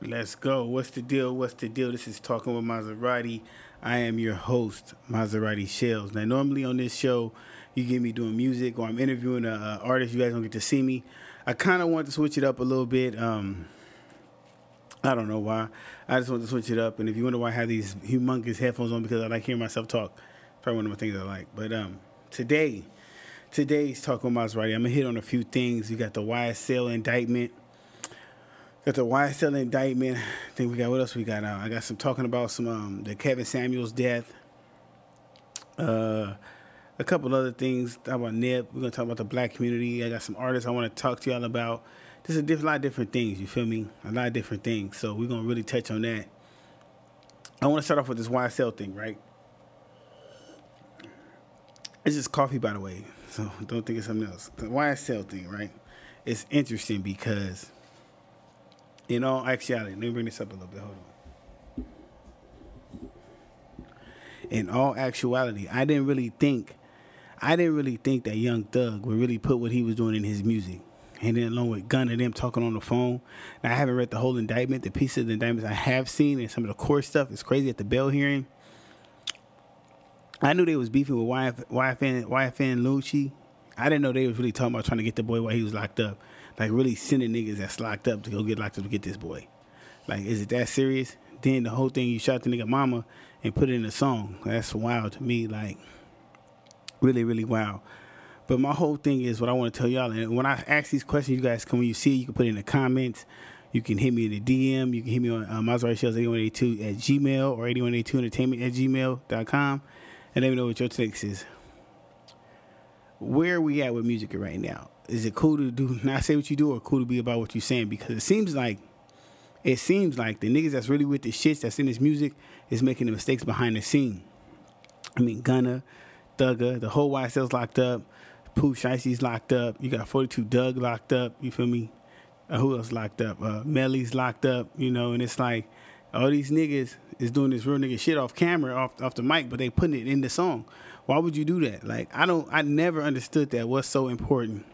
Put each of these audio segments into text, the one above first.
Let's go. What's the deal? What's the deal? This is Talking with Maserati. I am your host, Maserati Shells. Now, normally on this show, you get me doing music or I'm interviewing an artist. You guys don't get to see me. I kind of want to switch it up a little bit. Um, I don't know why. I just want to switch it up. And if you wonder why I have these humongous headphones on, because I like hearing myself talk. Probably one of the things I like. But um, today, today's Talking with Maserati, I'm going to hit on a few things. You got the YSL indictment. Got the YSL indictment. I think we got what else we got now. I got some talking about some um, the Kevin Samuels death. Uh, a couple other things talk about Nip. We're gonna talk about the black community. I got some artists I want to talk to y'all about. Just a lot of different things. You feel me? A lot of different things. So we're gonna really touch on that. I want to start off with this YSL thing, right? It's just coffee, by the way. So don't think it's something else. The YSL thing, right? It's interesting because in all actuality, let me bring this up a little bit. Hold on. In all actuality, I didn't really think, I didn't really think that Young Thug would really put what he was doing in his music. And then along with Gunna and them talking on the phone. Now, I haven't read the whole indictment. The pieces of the indictments I have seen and some of the core stuff is crazy at the Bell hearing. I knew they was beefing with YF, YFN, YFN Lucci. I didn't know they was really talking about trying to get the boy while he was locked up like really sending niggas that's locked up to go get locked up to get this boy. Like, is it that serious? Then the whole thing you shot the nigga mama and put it in a song. That's wild to me. Like, really, really wild. But my whole thing is what I want to tell y'all. And when I ask these questions, you guys can when you see it, you can put it in the comments. You can hit me in the DM. You can hit me on uh, Maserati Shells 8182 at Gmail or 8182 entertainment at gmail.com. And let me know what your takes is. Where are we at with music right now? Is it cool to do not say what you do or cool to be about what you're saying? Because it seems like it seems like the niggas that's really with the shits that's in this music is making the mistakes behind the scene. I mean Gunna, Thugger, the whole YSL's locked up, Pooh Shiesty's locked up, you got 42 Dugg locked up, you feel me? Uh, who else locked up? Uh, Melly's locked up, you know, and it's like all these niggas is doing this real nigga shit off camera, off off the mic, but they putting it in the song. Why would you do that? Like I don't I never understood that. What's so important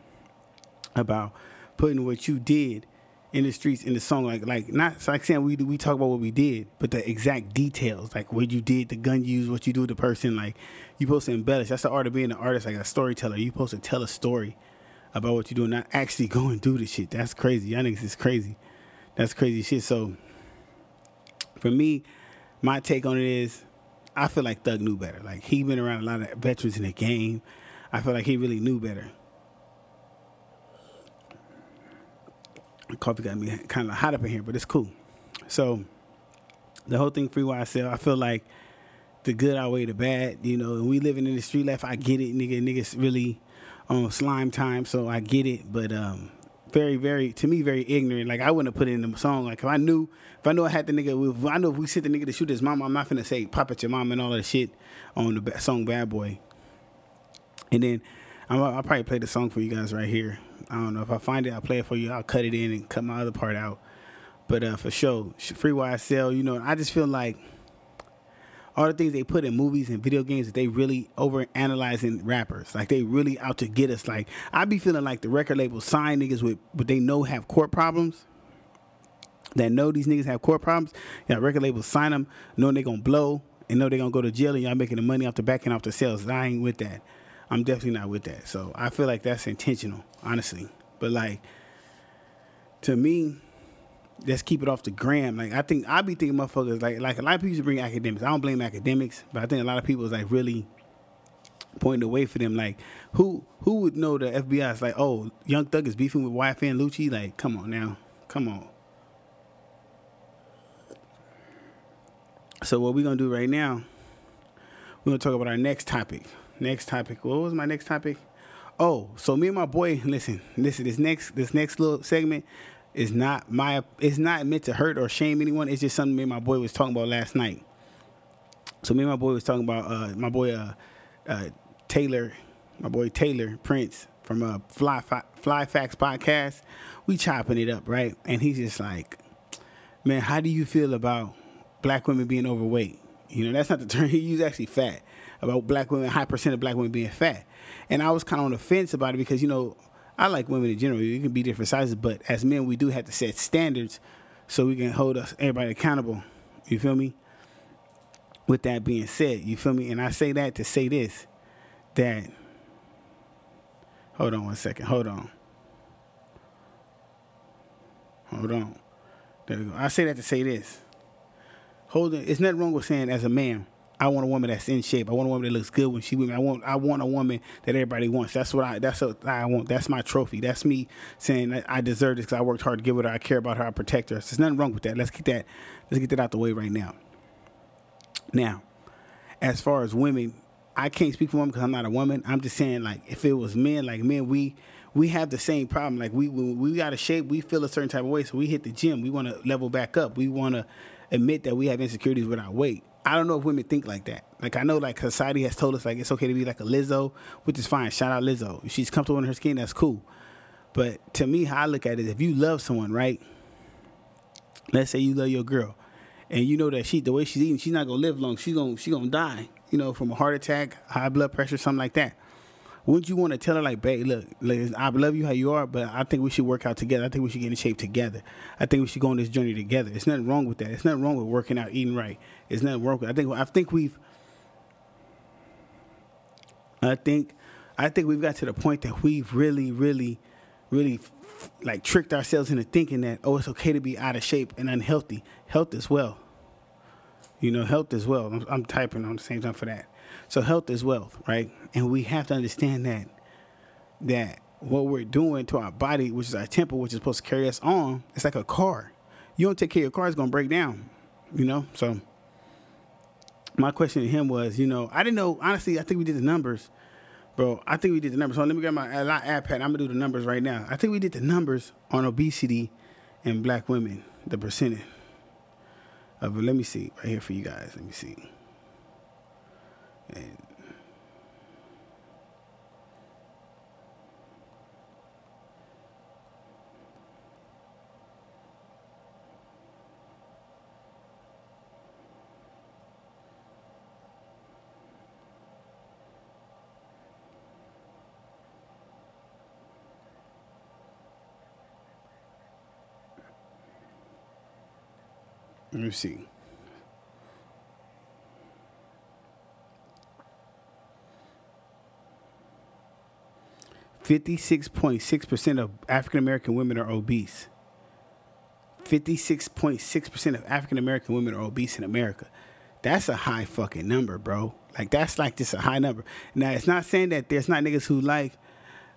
about putting what you did in the streets in the song. Like like not like saying we we talk about what we did but the exact details like what you did the gun use what you do with the person like you supposed to embellish. That's the art of being an artist like a storyteller. You supposed to tell a story about what you do not actually go and do the shit. That's crazy. Y'all niggas is crazy. That's crazy shit. So for me my take on it is I feel like Thug knew better. Like he been around a lot of veterans in the game. I feel like he really knew better coffee got me kind of hot up in here, but it's cool. So the whole thing free YSL, I feel like the good outweigh the bad. You know, and we living in the street life. I get it, nigga. Niggas really on slime time, so I get it. But um, very, very to me, very ignorant. Like I wouldn't have put it in the song. Like if I knew, if I knew I had the nigga, if I know if we sent the nigga to shoot his mom, I'm not gonna say pop at your mom and all that shit on the song Bad Boy. And then i will probably play the song for you guys right here. I don't know if I find it, I'll play it for you. I'll cut it in and cut my other part out. But uh, for sure, free YSL, you know, I just feel like all the things they put in movies and video games that they really over analyzing rappers. Like they really out to get us. Like I be feeling like the record label sign niggas with what they know have court problems. That know these niggas have court problems. Yeah, record labels sign them, knowing they gonna blow and know they gonna go to jail and y'all making the money off the back off the sales. I ain't with that. I'm definitely not with that. So I feel like that's intentional, honestly. But like to me, let's keep it off the gram. Like I think I be thinking motherfuckers like like a lot of people bring Akademiks. I don't blame Akademiks, but I think a lot of people is like really pointing the way for them. Like who who would know the FBI is like, oh, Young Thug is beefing with YFN Lucci? Like, come on now. Come on. So what we're gonna do right now, we're gonna talk about our next topic. Next topic. What was my next topic? Oh, so me and my boy, listen, listen. This next, this next little segment is not my. It's not meant to hurt or shame anyone. It's just something me and my boy was talking about last night. So me and my boy was talking about uh, my boy uh, uh, Taylor, my boy Taylor Prince from a uh, Fly Fly Facts podcast. We chopping it up, right? And he's just like, man, how do you feel about black women being overweight? You know, that's not the term he used. Actually, fat about black women, high percent of black women being fat. And I was kind of on the fence about it because, you know, I like women in general. You can be different sizes, but as men, we do have to set standards so we can hold us everybody accountable. You feel me? With that being said, you feel me? And I say that to say this that hold on one second, hold on. Hold on. There we go. I say that to say this. Hold Holding it's nothing wrong with saying as a man, I want a woman that's in shape. I want a woman that looks good when she with me. I want I want a woman that everybody wants. That's what I that's what I want. That's my trophy. That's me saying I deserve this because I worked hard to give her. I care about her. I protect her. So There's nothing wrong with that. Let's get that let's get that out the way right now. Now, as far as women, I can't speak for women because I'm not a woman. I'm just saying like if it was men, like men, we we have the same problem. Like we, we got a shape, we feel a certain type of way, so we hit the gym. We want to level back up. We want to admit that we have insecurities with our weight. I don't know if women think like that. Like I know like society has told us like it's okay to be like a Lizzo, which is fine. Shout out Lizzo. If she's comfortable in her skin, that's cool. But to me, how I look at it, if you love someone, right? Let's say you love your girl, and you know that she the way she's eating, she's not gonna live long. She's gonna she's gonna die. You know, from a heart attack, high blood pressure, something like that wouldn't you want to tell her like, babe, look, I love you how you are, but I think we should work out together. I think we should get in shape together. I think we should go on this journey together. It's nothing wrong with that. It's nothing wrong with working out, eating right. It's nothing wrong with. I think I think we've. I think, I think we've got to the point that we've really, really, really, like tricked ourselves into thinking that oh, it's okay to be out of shape and unhealthy. Health as well. You know, health as well. I'm, I'm typing on the same time for that. So health is wealth, right? And we have to understand that that what we're doing to our body, which is our temple, which is supposed to carry us on, it's like a car. You don't take care of your car, it's gonna break down. You know? So my question to him was, you know, I didn't know honestly, I think we did the numbers. Bro, I think we did the numbers. So let me grab my uh, iPad. I'm gonna do the numbers right now. I think we did the numbers on obesity in black women, the percentage of let me see right here for you guys. Let me see. And Let me see. 56.6% of African American women are obese. 56.6% of African American women are obese in America. That's a high fucking number, bro. Like that's like just a high number. Now it's not saying that there's not niggas who like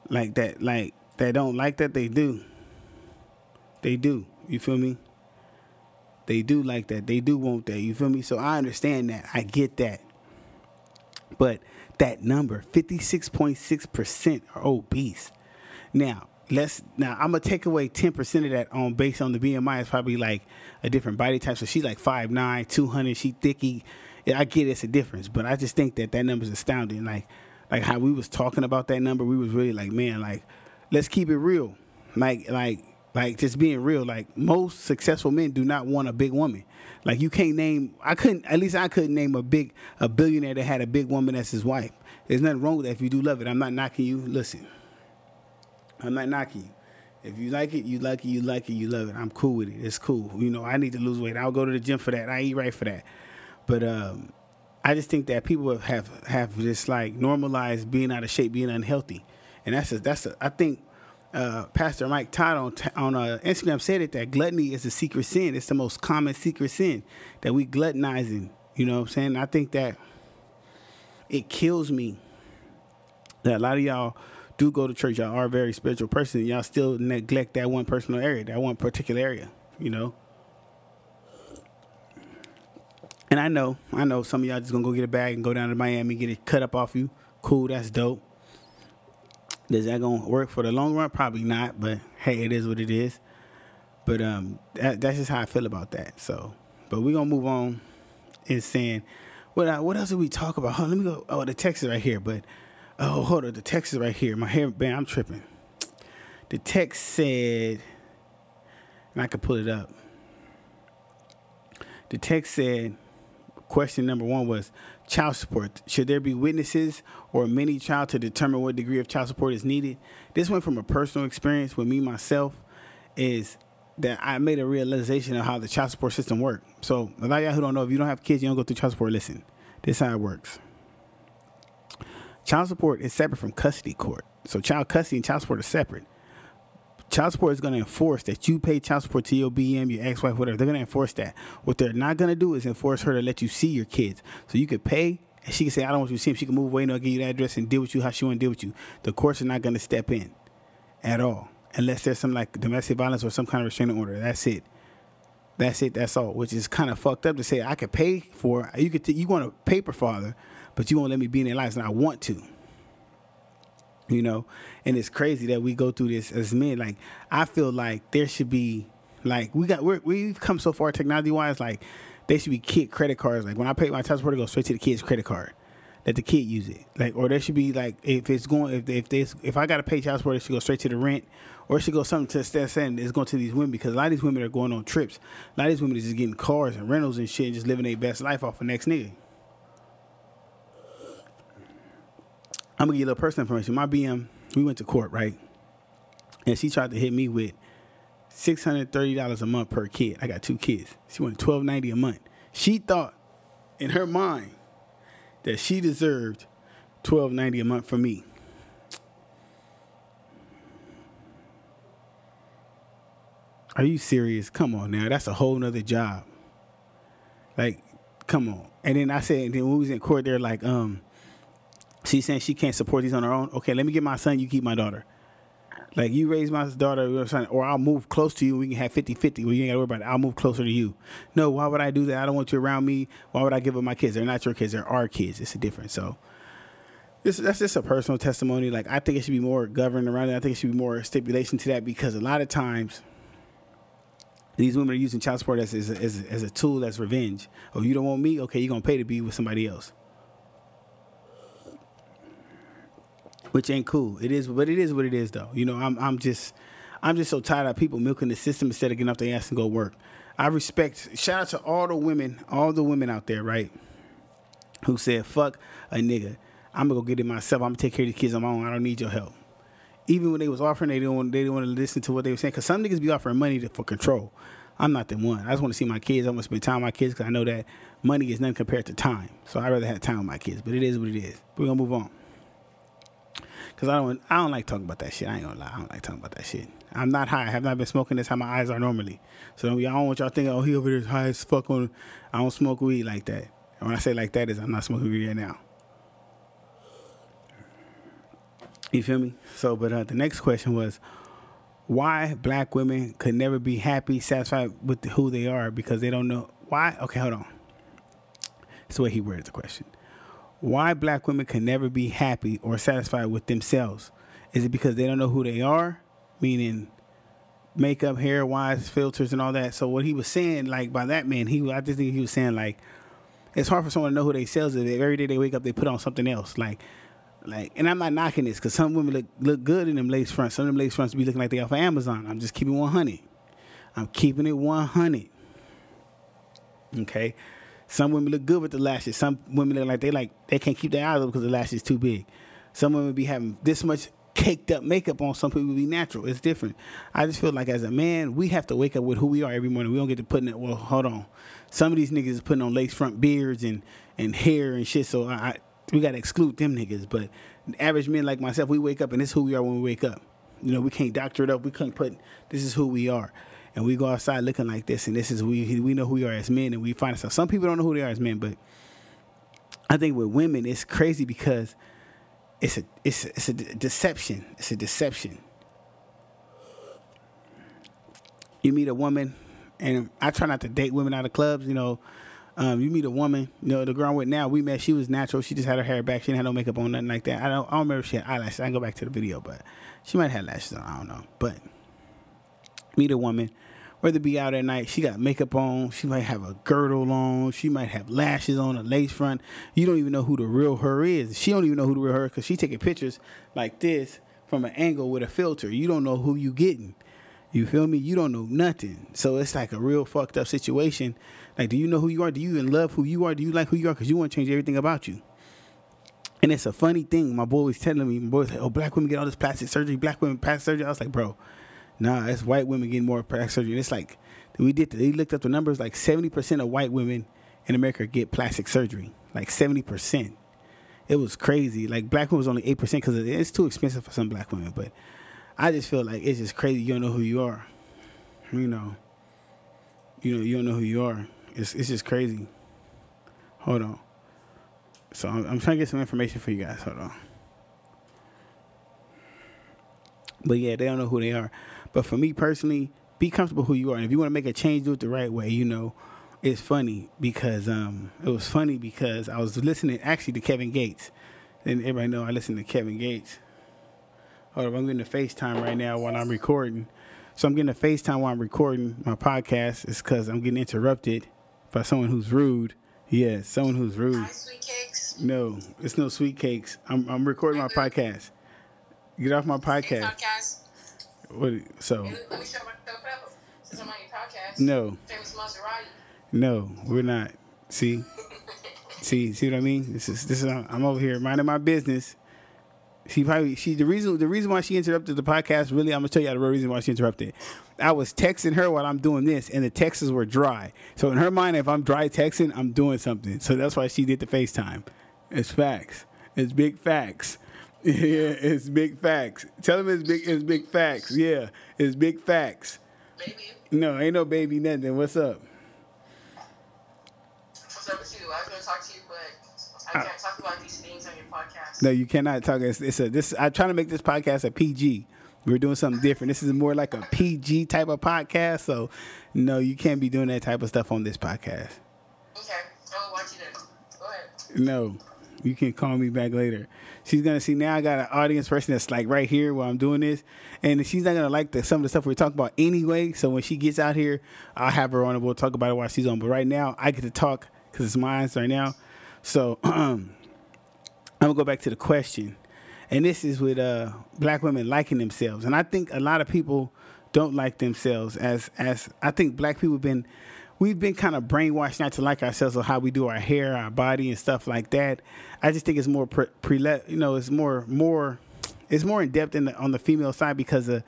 like that like that don't like that they do. They do. You feel me? They do like that. They do want that. You feel me? So I understand that. I get that. But that number 56.6% are obese. Now, let's now I'm gonna take away 10% of that on based on the BMI. It's probably like a different body type. So she's like 5'9, 200, she thicky. I get it's a difference, but I just think that that number is astounding. Like, like how we was talking about that number, we was really like, man, like, let's keep it real. Like, like like just being real, like most successful men do not want a big woman. Like you can't name I couldn't at least I couldn't name a big a billionaire that had a big woman as his wife. There's nothing wrong with that if you do love it. I'm not knocking you. Listen. I'm not knocking you. If you like it, you like it, you like it, you love it. I'm cool with it. It's cool. You know, I need to lose weight. I'll go to the gym for that. I eat right for that. But um I just think that people have have just like normalized being out of shape, being unhealthy. And that's a, that's a, I think uh, Pastor Mike Todd on on uh, Instagram said it that gluttony is a secret sin. It's the most common secret sin that we gluttonizing. You know what I'm saying? I think that it kills me that a lot of y'all do go to church. Y'all are a very spiritual person. Y'all still neglect that one personal area, that one particular area. You know. And I know, I know some of y'all just gonna go get a bag and go down to Miami, get it cut up off you. Cool, that's dope. Is that gonna work for the long run? Probably not, but hey, it is what it is. But um, that, that's just how I feel about that. So, but we're gonna move on. and saying, what uh, what else did we talk about? Huh, let me go. Oh, the text is right here. But oh, hold on, the text is right here. My hair, man, I'm tripping. The text said, and I can pull it up. The text said, question number one was child support. Should there be witnesses or a mini child to determine what degree of child support is needed? This went from a personal experience with me myself. Is that I made a realization of how the child support system works. So a lot of y'all who don't know, if you don't have kids, you don't go through child support. Listen, this is how it works. Child support is separate from custody court. So child custody and child support are separate. Child support is going to enforce that you pay child support to your BM, your ex-wife, whatever. They're going to enforce that. What they're not going to do is enforce her to let you see your kids. So you could pay, and she can say, "I don't want you to see him." She can move away and I'll give you the address and deal with you how she want to deal with you. The courts are not going to step in at all unless there's some like domestic violence or some kind of restraining order. That's it. That's it. That's all. Which is kind of fucked up to say I could pay for. You could. T- you want a paper father, but you won't let me be in their lives, and I want to. You know, and it's crazy that we go through this as men. Like I feel like there should be like we got we're, we've come so far technology wise. Like they should be kid credit cards. Like when I pay my child support, it goes straight to the kid's credit card. Let the kid use it. Like or there should be like if it's going if if this if I got to pay child support, it should go straight to the rent or it should go something to instead saying it's going to these women because a lot of these women are going on trips. A lot of these women is just getting cars and rentals and shit, and just living their best life off the next nigga. I'm gonna give you a little personal information. My BM, we went to court, right? And she tried to hit me with six hundred thirty dollars a month per kid. I got two kids. She wanted twelve ninety a month. She thought, in her mind, that she deserved twelve ninety a month from me. Are you serious? Come on now, that's a whole nother job. Like, come on. And then I said, and then when we was in court, they're like, um, she's saying she can't support these on her own. Okay, let me get my son, you keep my daughter. Like you raise my daughter, or I'll move close to you. We can have 50-50 where you ain't gotta worry about it. I'll move closer to you. No, why would I do that? I don't want you around me. Why would I give up my kids? They're not your kids. They're our kids. It's a difference. So this that's just a personal testimony. Like I think it should be more governed around it. I think it should be more stipulation to that because a lot of times these women are using child support as, as, as, as a tool as revenge. Oh, you don't want me? Okay, you're gonna pay to be with somebody else. Which ain't cool. It is, but it is what it is, though. You know, I'm I'm just I'm just so tired of people milking the system instead of getting off their ass and go work. I respect. Shout out to all the women, all the women out there, right? Who said, "Fuck a nigga, I'm gonna go get it myself. I'm gonna take care of the kids on my own. I don't need your help." Even when they was offering, they didn't want, they didn't want to listen to what they were saying. Cause some niggas be offering money to, for control. I'm not the one. I just want to see my kids. I want to spend time with my kids because I know that money is nothing compared to time. So I'd rather have time with my kids. But it is what it is. We're gonna move on. Cause I don't, I don't like talking about that shit. I ain't gonna lie, I don't like talking about that shit. I'm not high. I have not been smoking. That's how my eyes are normally. So I don't want y'all thinking, oh, he over there is high as fuck on. I don't smoke weed like that. And when I say like that, is I'm not smoking weed right now. You feel me? So, but uh, the next question was, why black women could never be happy, satisfied with who they are because they don't know why. Okay, hold on. That's the way he worded the question why black women can never be happy or satisfied with themselves. Is it because they don't know who they are? Meaning makeup, hair wise, filters and all that. So what he was saying, like by that man, he I just think he was saying like it's hard for someone to know who they selves is. Every day they wake up, they put on something else. Like like and I'm not knocking this because some women look look good in them lace fronts. Some of them lace fronts be looking like they off of Amazon. I'm just keeping 100. I'm keeping it 100. Okay. Some women look good with the lashes. Some women look like they like they can't keep their eyes up because the lashes too big. Some women be having this much caked up makeup on. Some people be natural. It's different. I just feel like as a man, we have to wake up with who we are every morning. We don't get to put in it. Well, hold on. Some of these niggas is putting on lace front beards and and hair and shit. So I, we got to exclude them niggas. But average men like myself, we wake up and this is who we are when we wake up. You know, we can't doctor it up. We can't put this is who we are and we go outside looking like this, and this is we we know who we are as men, and we find ourselves. Some people don't know who they are as men, but I think with women, it's crazy because it's a it's a, it's a deception. It's a deception. You meet a woman, and I try not to date women out of clubs. You know, um, you meet a woman. You know, the girl I'm with now, we met. She was natural. She just had her hair back. She didn't have no makeup on, nothing like that. I don't. I don't remember if she had eyelashes. I can go back to the video, but she might have lashes on. I don't know, but meet a woman whether be out at night, she got makeup on, she might have a girdle on, she might have lashes on, a lace front. You don't even know who the real her is. She don't even know who the real her because she taking pictures like this from an angle with a filter. You don't know who you getting. You feel me? You don't know nothing. So it's like a real fucked up situation. Like, do you know who you are? Do you even love who you are? Do you like who you are? Because you want to change everything about you. And it's a funny thing. My boy was telling me, my boy was like, oh, black women get all this plastic surgery, black women plastic surgery. I was like, bro, Nah, it's white women getting more plastic surgery. And it's like we did. They looked up the numbers. Like seventy percent of white women in America get plastic surgery. Like seventy percent. It was crazy. Like black women was only eight percent because it's too expensive for some black women. But I just feel like it's just crazy. You don't know who you are. You know. You know. You don't know who you are. It's it's just crazy. Hold on. So I'm, I'm trying to get some information for you guys. Hold on. But yeah, they don't know who they are. But for me personally, be comfortable who you are. And if you want to make a change, do it the right way. You know, it's funny because um, it was funny because I was listening actually to Kevin Gates. And everybody know I listen to Kevin Gates. Hold up, I'm getting a FaceTime right now while I'm recording. So I'm getting a FaceTime while I'm recording my podcast. It's because I'm getting interrupted by someone who's rude. Yeah, someone who's rude. Hi, sweet cakes. No, it's no sweet cakes. I'm I'm recording my podcast. Get off my Hey, podcast. What? So Hey, let me show myself. Since I'm on your podcast. no, Famous Maserati. no, we're not. See, see, see what I mean? This is this is I'm over here minding my business. She probably she the reason the reason why she interrupted the podcast really I'm gonna tell you the real reason why she interrupted. I was texting her while I'm doing this, and the texts were dry. So in her mind, if I'm dry texting, I'm doing something. So that's why she did the FaceTime. It's facts. It's big facts. Yeah, it's big facts. Tell him it's big. It's big facts. Yeah, it's big facts. Baby, No, ain't no baby nothing. What's up? what's up with you? I was going to talk to you, but I can't talk about these things on your podcast. No, you cannot talk. It's, it's a this. I'm trying to make this podcast a PG. We're doing something different. This is more like a PG type of podcast. So, no, you can't be doing that type of stuff on this podcast. Okay, I will watch you then. Go ahead. No, you can call me back later. She's gonna see now. I got an audience person that's like right here while I'm doing this, and she's not gonna like the, some of the stuff we're talking about anyway. So when she gets out here, I'll have her on and we'll talk about it while she's on. But right now, I get to talk because it's mine right now. So I'm gonna go back to the question, and this is with uh, black women liking themselves, and I think a lot of people don't like themselves. As as I think black people have been, we've been kind of brainwashed not to like ourselves or how we do our hair, our body, and stuff like that. I just think it's more pre, pre you know, it's more more, it's more in depth in the, on the female side because of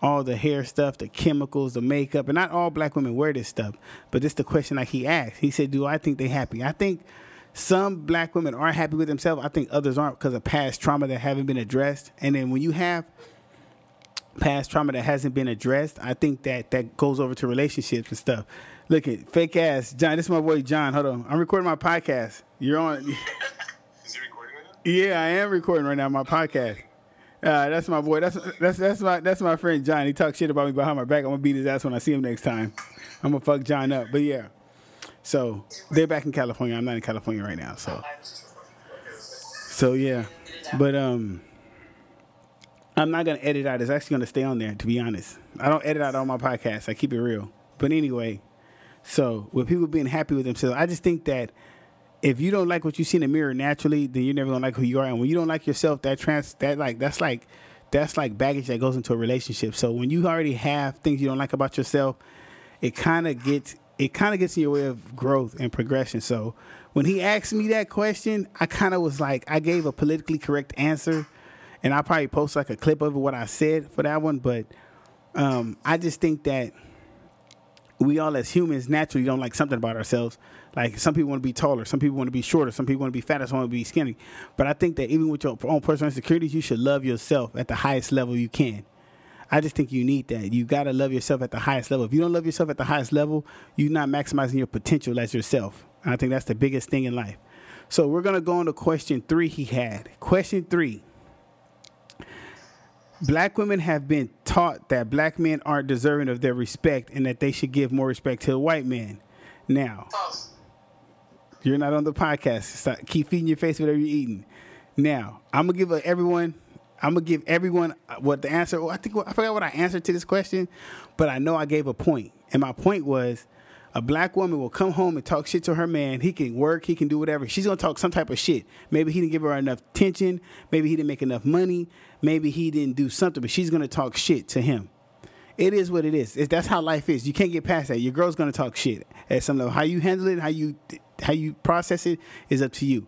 all the hair stuff, the chemicals, the makeup, and not all black women wear this stuff. But this the question like he asked. He said, "Do I think they happy?" I think some black women are happy with themselves. I think others aren't because of past trauma that haven't been addressed. And then when you have past trauma that hasn't been addressed, I think that that goes over to relationships and stuff. Look at fake ass John. This is my boy John. Hold on, I'm recording my podcast. You're on. Is he recording right now? Yeah, I am recording right now my podcast. Uh, that's my boy. That's that's that's my that's my friend John. He talks shit about me behind my back. I'm gonna beat his ass when I see him next time. I'm gonna fuck John up. But yeah, so they're back in California. I'm not in California right now. So so yeah, but um, I'm not gonna edit out. It's actually gonna stay on there. To be honest, I don't edit out all my podcasts. I keep it real. But anyway, so with people being happy with themselves, I just think that if you don't like what you see in the mirror naturally, then you're never gonna like who you are. And when you don't like yourself, that trans that like that's like that's like baggage that goes into a relationship. So when you already have things you don't like about yourself, it kind of gets it kind of gets in your way of growth and progression. So when he asked me that question, I kind of was like I gave a politically correct answer, and I probably post like a clip of what I said for that one. But um, I just think that we all as humans naturally don't like something about ourselves. Like some people want to be taller, some people want to be shorter, some people want to be fatter, some want to be skinny. But I think that even with your own personal insecurities, you should love yourself at the highest level you can. I just think you need that. You gotta love yourself at the highest level. If you don't love yourself at the highest level, you're not maximizing your potential as yourself. And I think that's the biggest thing in life. So we're gonna go on to question three he had. Question three. Black women have been taught that black men aren't deserving of their respect and that they should give more respect to white men. Now, you're not on the podcast. Keep feeding your face whatever you're eating. Now, I'm gonna give everyone. I'm gonna give everyone what the answer. Well, I think I forgot what I answered to this question, but I know I gave a point, and my point was. A black woman will come home and talk shit to her man. He can work, he can do whatever. She's gonna talk some type of shit. Maybe he didn't give her enough attention. Maybe he didn't make enough money. Maybe he didn't do something, but she's gonna talk shit to him. It is what it is. That's how life is. You can't get past that. Your girl's gonna talk shit at some level. How you handle it, how you how you process it, is up to you.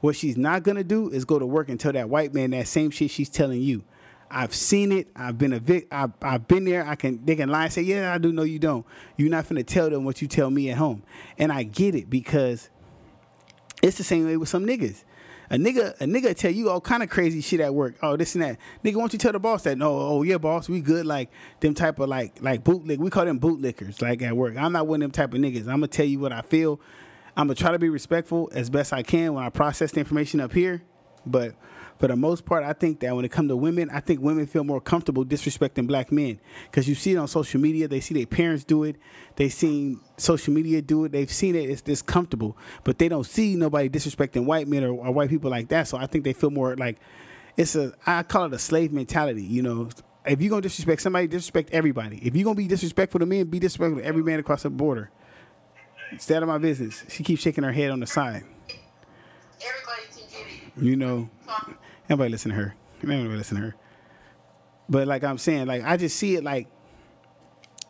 What she's not gonna do is go to work and tell that white man that same shit she's telling you. I've seen it. I've been a vic. I've, I've been there. I can. They can lie and say, "Yeah, I do." No, you don't. You're not finna tell them what you tell me at home. And I get it because it's the same way with some niggas. A nigga, a nigga tell you all kind of crazy shit at work. Oh, this and that. Nigga, why don't you tell the boss that? No, oh yeah, boss, we good. Like them type of like like bootlick. We call them bootlickers. Like at work, I'm not one of them type of niggas. I'm gonna tell you what I feel. I'm gonna try to be respectful as best I can when I process the information up here. But for the most part, I think that when it comes to women, I think women feel more comfortable disrespecting black men because you see it on social media. They see their parents do it. They've seen social media do it. They've seen it. It's this comfortable, but they don't see nobody disrespecting white men or, or white people like that. So I think they feel more like it's a. I call it a slave mentality. You know, if you're gonna disrespect somebody, disrespect everybody. If you're gonna be disrespectful to men, be disrespectful to every man across the border. Stay out of my business. She keeps shaking her head on the side. Everybody can get it. You know, Nobody listen to her. Nobody listen to her. But like I'm saying, like I just see it like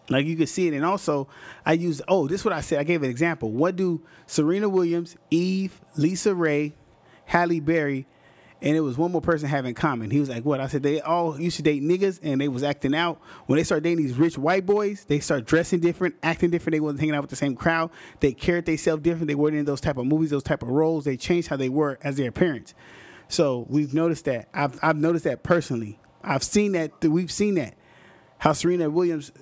like you can see it, and also I use oh, this is what I said. I gave an example. What do Serena Williams, Eve, Lisa Raye, Halle Berry, and it was one more person have in common. He was like, "What?" I said they all used to date niggas, and they was acting out. When they start dating these rich white boys, they start dressing different, acting different. They wasn't hanging out with the same crowd. They carried themselves different. They weren't in those type of movies, those type of roles. They changed how they were as their parents. So we've noticed that. I've I've noticed that personally. I've seen that. We've seen that. How Serena Williams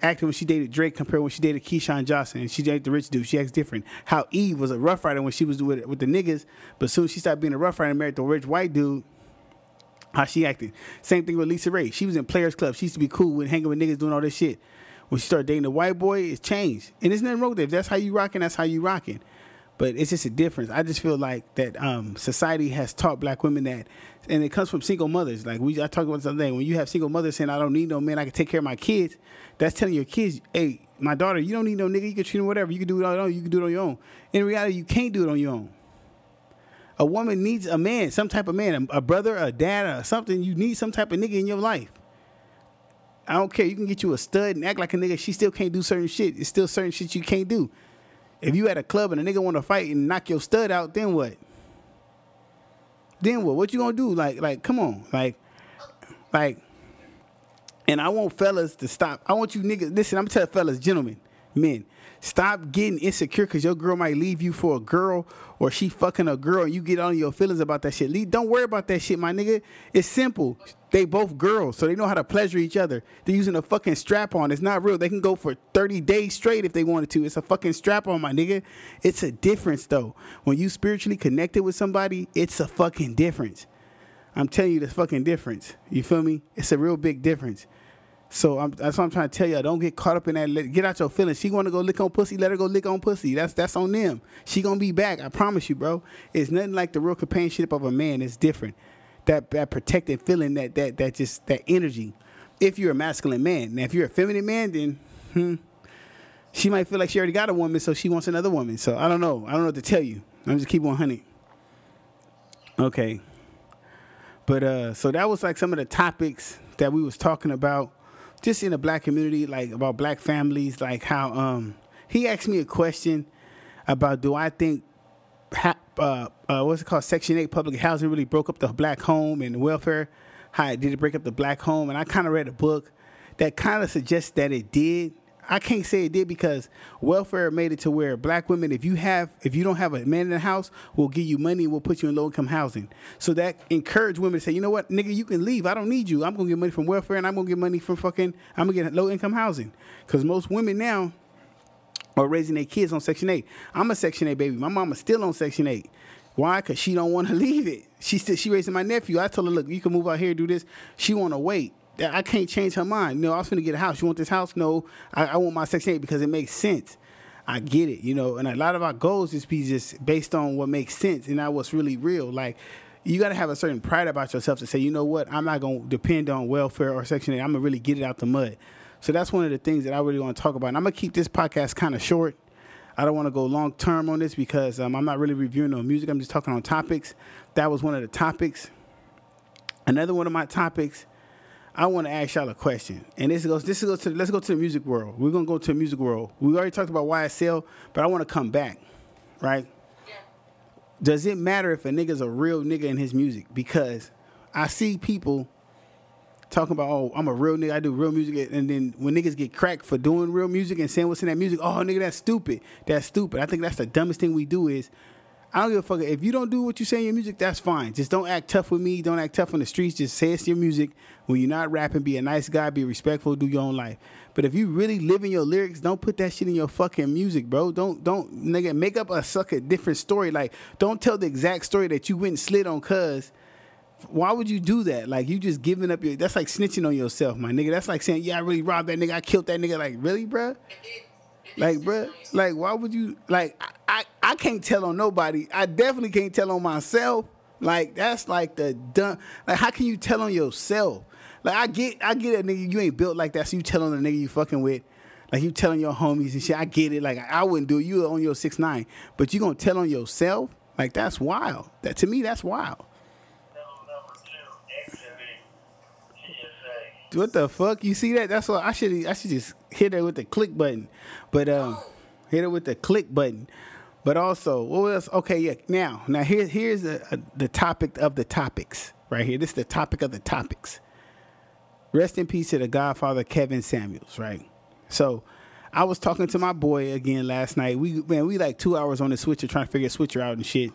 acted when she dated Drake compared when she dated Keyshawn Johnson and she dated the rich dude. She acts different. How Eve was a rough rider when she was with with the niggas, but soon she stopped being a rough rider and married the rich white dude. How she acted. Same thing with Lisa Raye. She was in Players Club. She used to be cool with hanging with niggas doing all this shit. When she started dating the white boy, it's changed. And there's nothing wrong with it. If that's how you rocking, that's how you rocking. But it's just a difference. I just feel like that um, society has taught black women that, and it comes from single mothers. Like we, I talked about something. When you have single mothers saying, "I don't need no man, I can take care of my kids," that's telling your kids, "Hey, my daughter, you don't need no nigga. You can treat him whatever. You can do it on your own. You can do it on your own." In reality, you can't do it on your own. A woman needs a man, some type of man, a, a brother, a dad, or something. You need some type of nigga in your life. I don't care. You can get you a stud and act like a nigga. She still can't do certain shit. It's still certain shit you can't do. If you at a club and a nigga want to fight and knock your stud out, then what? Then what? What you gonna do? Like, like, come on, like, like. And I want fellas to stop. I want you niggas. Listen, I'm gonna tell fellas, gentlemen, men, stop getting insecure because your girl might leave you for a girl or she fucking a girl and you get on your feelings about that shit. Leave, don't worry about that shit, my nigga. It's simple. They both girls, so they know how to pleasure each other. They're using a fucking strap on. It's not real. They can go for 30 days straight if they wanted to. It's a fucking strap on, my nigga. It's a difference though. When you spiritually connected with somebody, it's a fucking difference. I'm telling you, the fucking difference. You feel me? It's a real big difference. So I'm, that's what I'm trying to tell you. Don't get caught up in that. Let- Get out your feelings. She want to go lick on pussy. Let her go lick on pussy. That's that's on them. She gonna be back. I promise you, bro. It's nothing like the real companionship of a man. It's different. That that protected feeling. That that that just that energy. If you're a masculine man, now if you're a feminine man, then hmm, she might feel like she already got a woman, so she wants another woman. So I don't know. I don't know what to tell you. I'm just keep on honey. Okay. But uh, so that was like some of the topics that we was talking about, just in the black community, like about black families, like how um he asked me a question about do I think ha- uh, uh what's it called Section Eight public housing really broke up the black home and welfare? How did it break up the black home? And I kind of read a book that kind of suggests that it did. I can't say it did because welfare made it to where black women, if you have, if you don't have a man in the house, will give you money will put you in low income housing. So that encouraged women to say, you know what, nigga, you can leave. I don't need you. I'm gonna get money from welfare and I'm gonna get money from fucking. I'm gonna get low income housing because most women now are raising their kids on Section Eight. I'm a Section Eight baby. My mama's still on Section Eight. Why? Cause she don't want to leave it. She still she raising my nephew. I told her, look, you can move out here, do this. She want to wait. I can't change her mind. No, I was gonna get a house. You want this house? No, I, I want my Section Eight because it makes sense. I get it, you know. And a lot of our goals just be just based on what makes sense and not what's really real. Like you got to have a certain pride about yourself to say, you know what, I'm not gonna depend on welfare or Section Eight. I'm gonna really get it out the mud. So that's one of the things that I really want to talk about. And I'm gonna keep this podcast kind of short. I don't want to go long term on this because um, I'm not really reviewing no music. I'm just talking on topics. That was one of the topics. Another one of my topics. I want to ask y'all a question, and this goes. This goes to. Let's go to the music world. We're gonna go to the music world. We already talked about YSL, but I want to come back, right? Yeah. Does it matter if a nigga's a real nigga in his music? Because I see people talking about oh I'm a real nigga, I do real music, and then when niggas get cracked for doing real music and saying what's in that music, oh nigga that's stupid, that's stupid. I think that's the dumbest thing we do is. I don't give a fuck if you don't do what you say in your music. That's fine. Just don't act tough with me. Don't act tough on the streets. Just say it's your music. When you're not rapping, be a nice guy. Be respectful. Do your own life. But if you really live in your lyrics, don't put that shit in your fucking music, bro. Don't don't nigga make up a sucker different story. Like don't tell the exact story that you went and slid on cuz why would you do that? Like you just giving up your that's like snitching on yourself, my nigga. That's like saying, Yeah, I really robbed that nigga, I killed that nigga. Like, really, bruh? Like, bruh, like why would you like I, I, can't tell on nobody. I definitely can't tell on myself. Like that's like the dumb like how can you tell on yourself? Like I get I get it, nigga, you ain't built like that, so you telling the nigga you fucking with. Like you telling your homies and shit. I get it. Like I wouldn't do it. You on your six nine, but you gonna tell on yourself? Like that's wild. That to me, that's wild. What the fuck? You see that? That's what I should. I should just hit it with the click button, but um, hit it with the click button. But also, what else? Okay, yeah. Now, now here, here's a, a, the topic of the topics right here. This is the topic of the topics. Rest in peace to the Godfather Kevin Samuels. Right. So, I was talking to my boy again last night. We man, we like two hours on the switcher trying to figure a switcher out and shit.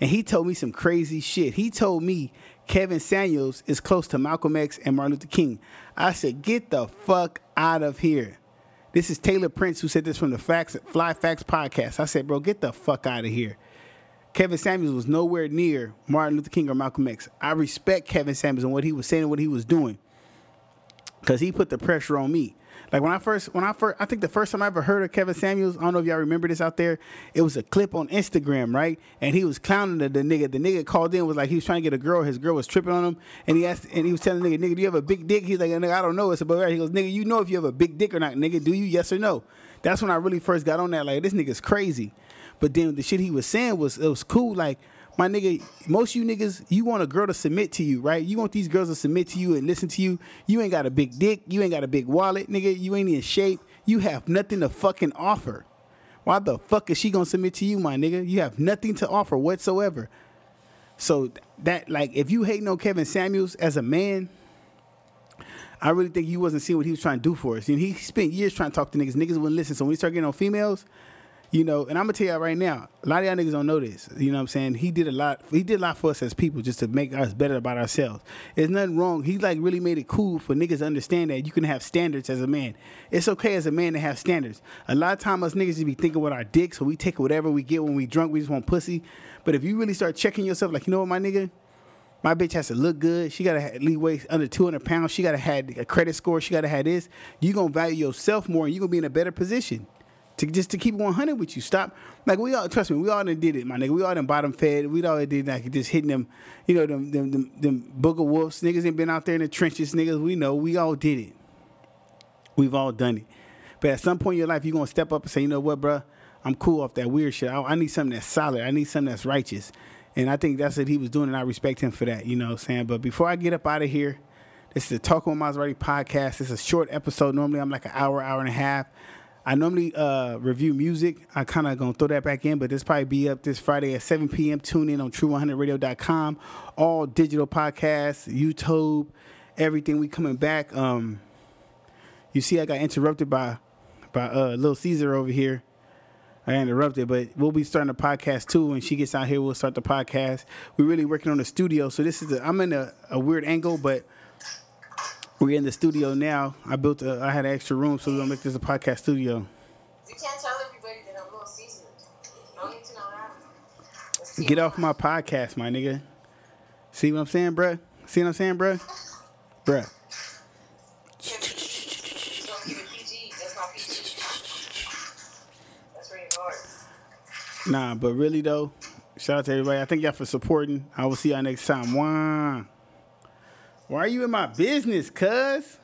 And he told me some crazy shit. He told me Kevin Samuels is close to Malcolm X and Martin Luther King. I said, get the fuck out of here. This is Taylor Prince who said this from the Facts Fly Facts podcast. I said, bro, get the fuck out of here. Kevin Samuels was nowhere near Martin Luther King or Malcolm X. I respect Kevin Samuels and what he was saying and what he was doing. Cause he put the pressure on me. Like when I first, when I first, I think the first time I ever heard of Kevin Samuels, I don't know if y'all remember this out there. It was a clip on Instagram, right? And he was clowning the, the nigga. The nigga called in was like he was trying to get a girl. His girl was tripping on him, and he asked, and he was telling the nigga, "Nigga, do you have a big dick?" He's like, "Nigga, I don't know." It's about right. He goes, "Nigga, you know if you have a big dick or not, nigga? Do you? Yes or no?" That's when I really first got on that. Like this nigga's crazy. But then the shit he was saying was it was cool. Like my nigga, most you niggas, you want a girl to submit to you, right? You want these girls to submit to you and listen to you. You ain't got a big dick. You ain't got a big wallet, nigga. You ain't in shape. You have nothing to fucking offer. Why the fuck is she gonna submit to you, my nigga? You have nothing to offer whatsoever. So that like if you hating on Kevin Samuels as a man, I really think you wasn't seeing what he was trying to do for us. And he spent years trying to talk to niggas. Niggas wouldn't listen. So when he started getting on females, you know, and I'm gonna tell y'all right now, a lot of y'all niggas don't know this. You know what I'm saying? He did a lot. He did a lot for us as people, just to make us better about ourselves. There's nothing wrong. He like really made it cool for niggas to understand that you can have standards as a man. It's okay as a man to have standards. A lot of time us niggas just be thinking with our dicks, so we take whatever we get when we drunk. We just want pussy. But if you really start checking yourself, like you know what, my nigga. My bitch has to look good. She gotta have leeway under 200 pounds. She gotta have a credit score. She gotta have this. You gonna value yourself more, and you gonna be in a better position to just to keep 100 with you. Stop. Like we all trust me, we all done did it, my nigga. We all done bottom fed. We all did like just hitting them, you know, them them them, them booger wolves. Niggas ain't been out there in the trenches, niggas. We know. We all did it. We've all done it. But at some point in your life, you're gonna step up and say, you know what, bro? I'm cool off that weird shit. I, I need something that's solid. I need something that's righteous. And I think that's what he was doing, and I respect him for that. You know what I'm saying? But before I get up out of here, this is the Talk with Maserati podcast. It's a short episode. Normally, I'm like an hour, hour and a half. I normally uh, review music. I kind of gonna throw that back in, but this probably be up this Friday at 7 p.m. Tune in on True100Radio.com. All digital podcasts, YouTube, everything. We coming back. Um, you see, I got interrupted by by uh, Little Caesar over here. I interrupted, but we'll be starting a podcast too. When she gets out here, we'll start the podcast. We're really working on the studio, so this is I'm in a, a weird angle, but we're in the studio now. I built a, I had an extra room, so we're gonna make this a podcast studio. You can't tell everybody that I'm Little Caesar. No need to know that. Get off my podcast, my nigga. See what I'm saying, bruh? See what I'm saying, bruh? Bruh. Don't give it PG. That's not PG. That's rated hard. Nah, but really though, shout out to everybody. I thank y'all for supporting. I will see y'all next time. Wow. Why are you in my business, cuz?